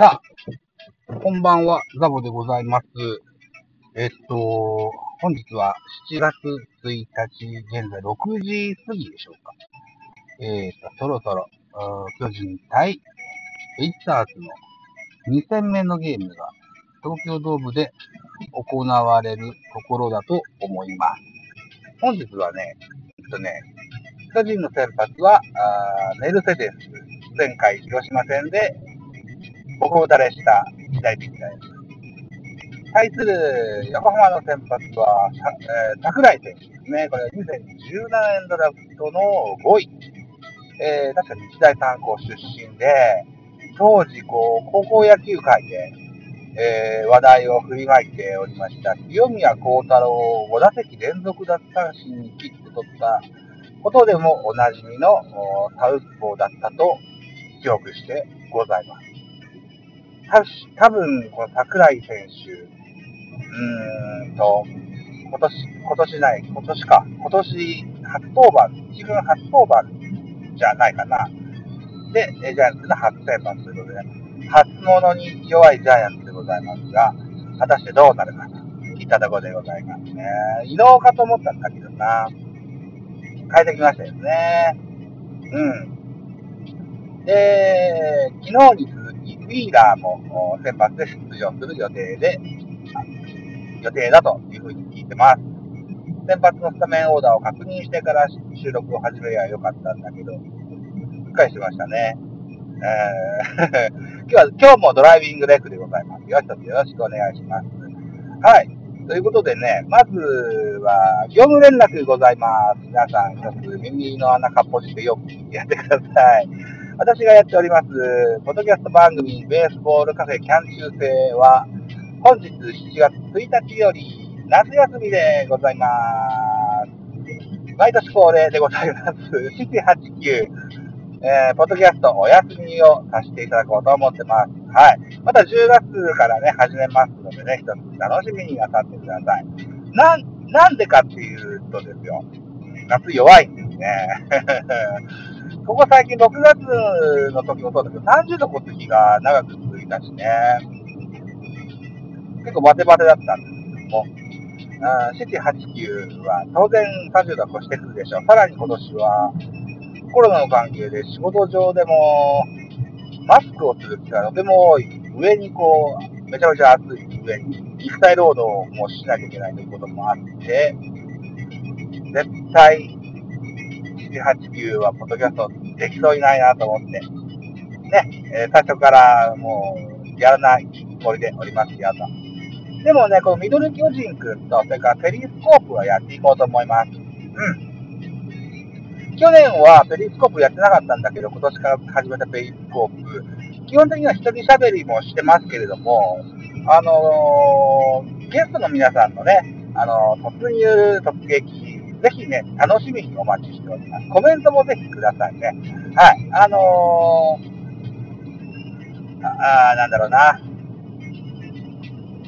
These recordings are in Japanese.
さあ、こんばんは、ザボでございます。えっと、本日は7月1日、現在6時過ぎでしょうか。えっと、そろそろ、巨人対ベイスターズの2戦目のゲームが東京ドームで行われるところだと思います。本日はね、えっとね、巨人の先発は、メルセデス。前回広島戦でボコ打たれした左ピッチャーです。対する横浜の先発は、えー、桜井選手ですね。これは2017年ドラフトの5位。えー、確か日大三高出身で、当時、こう、高校野球界で、えー、話題を振りまいておりました、清宮幸太郎を5打席連続奪三振に切って取ったことでもおなじみのサウスポーだったと記憶してございます。た多分、この桜井選手、うーんと、今年、今年ない、今年か、今年初登板、自分初登板じゃないかな。で、ジャイアンツの初先発ということで、初物に弱いジャイアンツでございますが、果たしてどうなるかといたところでございますね。移動かと思ったんだけどな。変えてきましたよね。うん。で、昨日に、ウィーラーも先発で出場する予定で、予定だというふうに聞いてます。先発のスタメンオーダーを確認してから収録を始めりゃよかったんだけど、っかりしましたね。えー 今日は、今日もドライビングレックでございますよ。一つよろしくお願いします。はい。ということでね、まずは、業務連絡ございます。皆さん、一つ耳の穴かっぽじてよくやってください。私がやっております、ポッドキャスト番組、ベースボールカフェキャン中世は、本日7月1日より夏休みでございます。毎年恒例でございます。789えー、ポッドキャストお休みをさせていただこうと思ってます。はい。また10月からね、始めますのでね、一つ楽しみになさってください。な、なんでかっていうとですよ、夏弱いんですね。ここ最近6月の時もそうだけど、30度超す日が長く続いたしね、結構バテバテだったんですけども、789は当然30度は越してくるでしょう。さらに今年は、コロナの関係で仕事上でも、マスクをする機会がとても多い。上にこう、めちゃめちゃ暑い上に、肉体労働もしなきゃいけないということもあって、絶対、789はポッドキャストできそうにないなと思って、ね、えー、最初からもう、やらないつもりでおりますよと。でもね、このミドル巨人くんと、それからペリスコープはやっていこうと思います。うん。去年はペリスコープやってなかったんだけど、今年から始めたペリスコープ、基本的には一人喋りもしてますけれども、あのー、ゲストの皆さんのね、あのー、突入、突撃、ぜひね、楽しみにお待ちしております。コメントもぜひくださいね。はい。あのー、ああ、なんだろうな。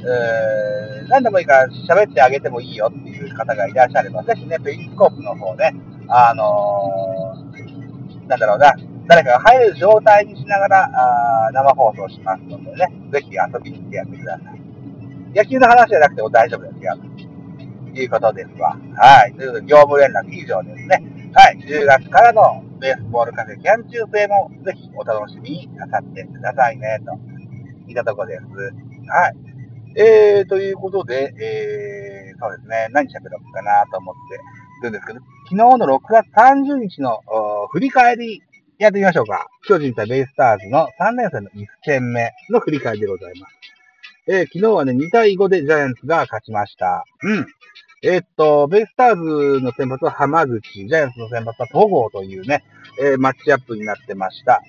えー、何でもいいから喋ってあげてもいいよっていう方がいらっしゃれば、ぜひね、ペリスコープの方ね、あのー、なんだろうな、誰かが入る状態にしながら、あ生放送しますのでね、ぜひ遊びに来てやってください。野球の話じゃなくても大丈夫ですよ。ということですわ。はい。ということで、業務連絡以上ですね。はい。10月からのベースボールカフェキャン中制もぜひお楽しみになさってくださいね、といたとこです。はい。えー、ということで、えー、そうですね、何喋ろうかなと思ってるんですけど、昨日の6月30日の振り返りやってみましょうか。巨人対ベイスターズの3連戦の1戦目の振り返りでございます。えー、昨日はね、2対5でジャイアンツが勝ちました。うん。えー、っと、ベイスターズの先発は浜口、ジャイアンツの先発は戸郷というね、えー、マッチアップになってました。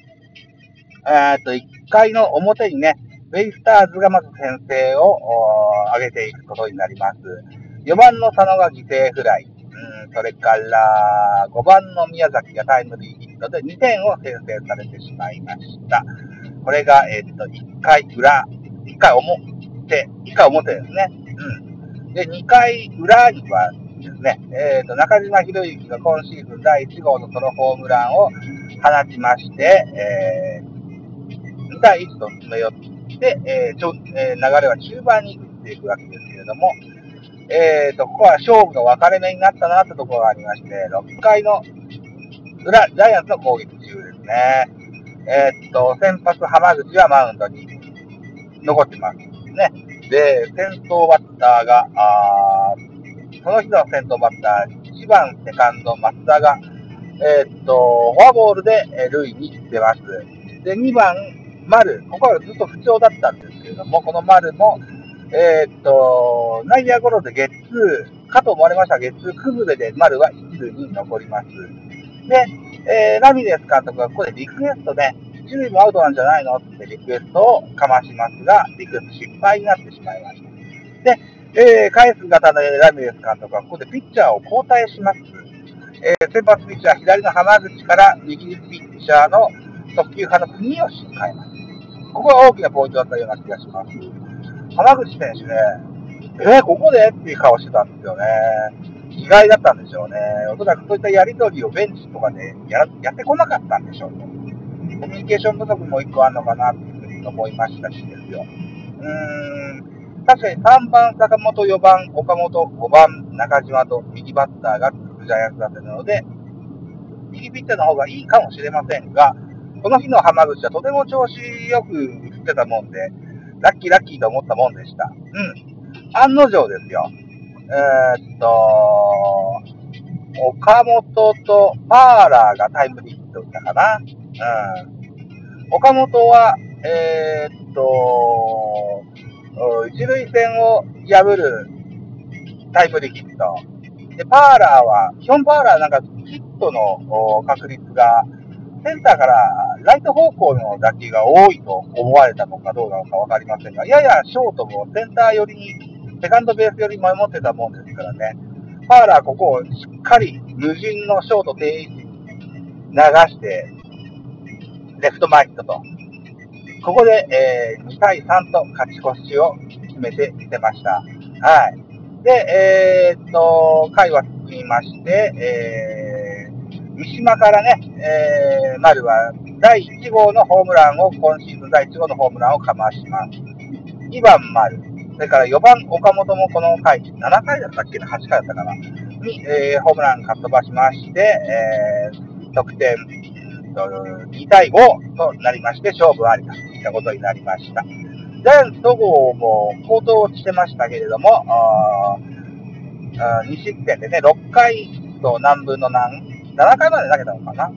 えっと、1回の表にね、ベイスターズがまず先制を上げていくことになります。4番の佐野が犠牲フライ。それから5番の宮崎がタイムリーヒットで2点を先制されてしまいました。これが、えっ、と、1回裏、1回表、1回表ですね。うん。で、2回裏にはですね、えっ、と、中島博之が今シーズン第1号のソロホームランを放ちまして、えー、2対1と詰め寄っで、えーちょえー流れは中盤に移っていくわけですけれども、えーと、ここは勝負の分かれ目になったなってところがありまして、6回の裏、ジャイアンツの攻撃中ですね。えーと、先発浜口はマウンドに残ってますね。で、先頭バッターが、あその日の先頭バッター、1番セカンド松田が、えーっと、フォアボールでえ塁に出ます。で、2番丸、ここはずっと不調だったんですけれども、この丸も、えーっと、内野ゴロでゲッツー、かと思われましたが、ゲッツー崩れで丸は一塁に残ります。で、えーラミレス監督がここでリクエストで、一塁もアウトなんじゃないの？ってリクエストをかましますが、リクエスト失敗になってしまいました。で、えー返す型でラミレス監督はここでピッチャーを交代します。えー先発ピッチャー左の浜口から右ピッチャーの速球派の国吉に変えます。ここが大きなポイントだったような気がします。浜口選手ね、えー、ここでっていう顔してたんですよね。意外だったんでしょうね。おそらくそういったやりとりをベンチとかでやってこなかったんでしょうと。コミュニケーション不足も一個あるのかなっていうふうに思いましたしですよ。うーん、確かに3番坂本、4番岡本、5番中島と右バッターがジャイアンツ打線なので、右ピッチャーの方がいいかもしれませんが、この日の浜口はとても調子よく打ってたもんで、ラッキーラッキーと思ったもんでした。うん。案の定ですよ。えーっと、岡本とパーラーがタイムリーヒット打ったかな。うん。岡本は、えーっと、一塁線を破るタイムリーヒット。で、パーラーは、基本パーラーなんかヒットの確率が、センターからライト方向の打球が多いと思われたのかどうなのかわかりませんが、ややショートもセンター寄りに、セカンドベース寄り守ってたもんですからね。パーラーここをしっかり無人のショート定位置に流して、レフト前ヒットと。ここで、えー2対3と勝ち越しを決めてみせました。はい。で、えーっと、回は進みまして、えー、三島からね、えー、丸は第1号のホームランを、今シーズン第1号のホームランをかまします。2番丸、それから4番岡本もこの回、7回だったっけな、8回だったかな、に、えーホームランかっ飛ばしまして、えー、得点、2対5となりまして、勝負ありといったことになりました。ジャイアンツ戸郷も好投してましたけれども、2失点でね、6回と何分の何 ?7 回まで投げたのかな？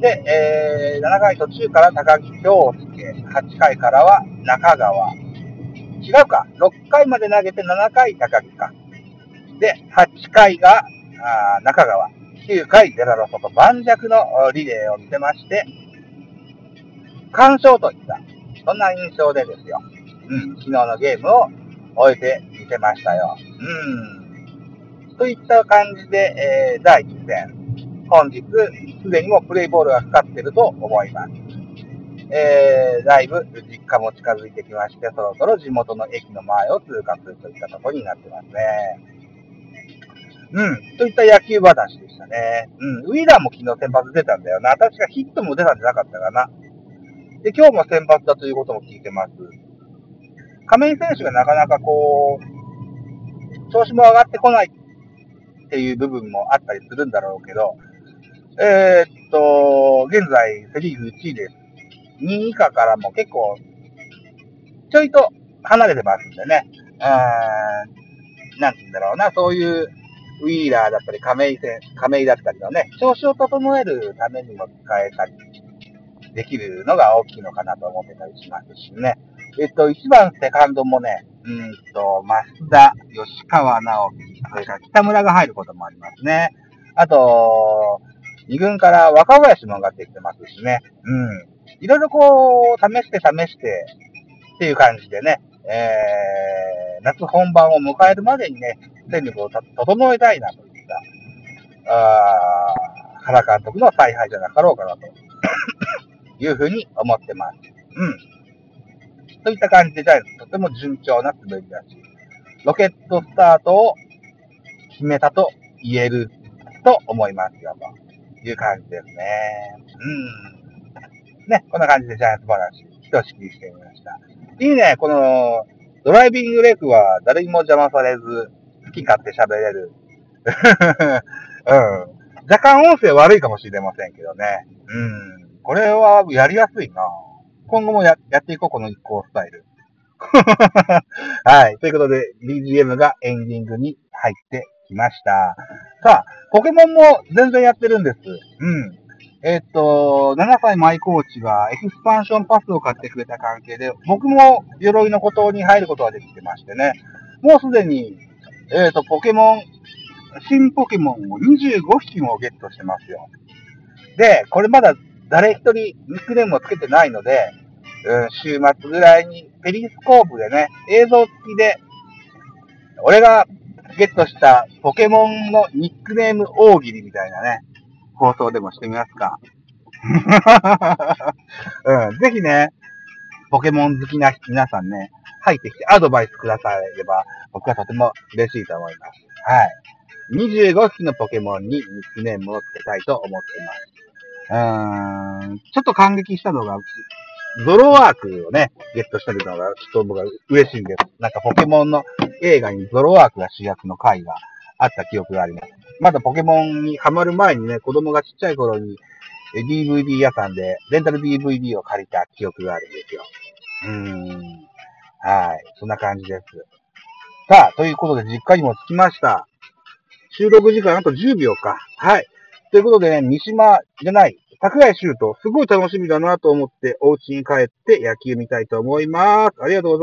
で、えー7回途中から高木京介、8回からは中川。違うか。6回まで投げて7回高木か。で、8回が中川。9回デラロソと盤石のリレーを見せまして、完勝といった、そんな印象でですよ。うん、昨日のゲームを終えてみせましたよ。うん。といった感じで、えー第1戦、本日、すでにもプレイボールがかかってると思います。えー、だいぶ実家も近づいてきまして、そろそろ地元の駅の前を通過するといったところになってますね。うん、といった野球話でしたね。うん、ウィーラーも昨日先発出たんだよな。確かヒットも出たんじゃなかったかな。で、今日も先発だということも聞いてます。亀井選手がなかなかこう、調子も上がってこないっていう部分もあったりするんだろうけど、えーっと、現在セリーグ1位です。2位以下からも結構、ちょいと離れてますんでね。うーん、なんて言うんだろうな、そういうウィーラーだったり亀井選亀井だったりのね、調子を整えるためにも使えたりできるのが大きいのかなと思ってたりしますしね。えっと、1番セカンドもね、うんと、増田、吉川直樹、それから北村が入ることもありますね。あと、2軍から若林も上がってきてますしね。うん。いろいろこう、試して試してっていう感じでね、えー、夏本番を迎えるまでにね、戦力をた整えたいなといった、あー原監督の采配じゃなかろうかなというふうに思ってます。うん。といった感じで、ジャイアンツとても順調な滑り出し。ロケットスタートを決めたと言えると思いますよ、という感じですね。うん。ね、こんな感じでジャイアンツ話一と式してみました。いいね、この、ドライビングレクは誰にも邪魔されず、好き勝手喋れる。うん。若干音声悪いかもしれませんけどね。うん。これはやりやすいな今後もややっていこう、この一行スタイル。はい。ということで、BGM がエンディングに入ってきました。さあ、ポケモンも全然やってるんです。うん。えっと、7歳マイコーチがエクスパンションパスを買ってくれた関係で、僕も鎧の孤島に入ることができてましてね。もうすでに、えっと、ポケモン、新ポケモンを25匹もゲットしてますよ。で、これまだ誰一人ニックネームをつけてないので、うん、週末ぐらいにペリスコープでね、映像付きで、俺がゲットしたポケモンのニックネーム大喜利みたいなね、放送でもしてみますか。うん、ぜひね、ポケモン好きな皆さんね、入ってきてアドバイスくだされば、僕はとても嬉しいと思います。はい。25匹のポケモンにニックネームをつけたいと思っています。うーん、ちょっと感激したのが、ゾロワークをね、ゲットしたのが、ちょっと僕は嬉しいんです。なんかポケモンの映画にゾロワークが主役の回があった記憶があります。まだポケモンにハマる前にね、子供がちっちゃい頃に DVD 屋さんでレンタル DVD を借りた記憶があるんですよ。うーん。はい。そんな感じです。さあ、ということで実家にも着きました。収録時間あと10秒か。はい。ということでね、三島じゃない、桜井修斗、すごい楽しみだなと思って、お家に帰って野球見たいと思います。ありがとうございます。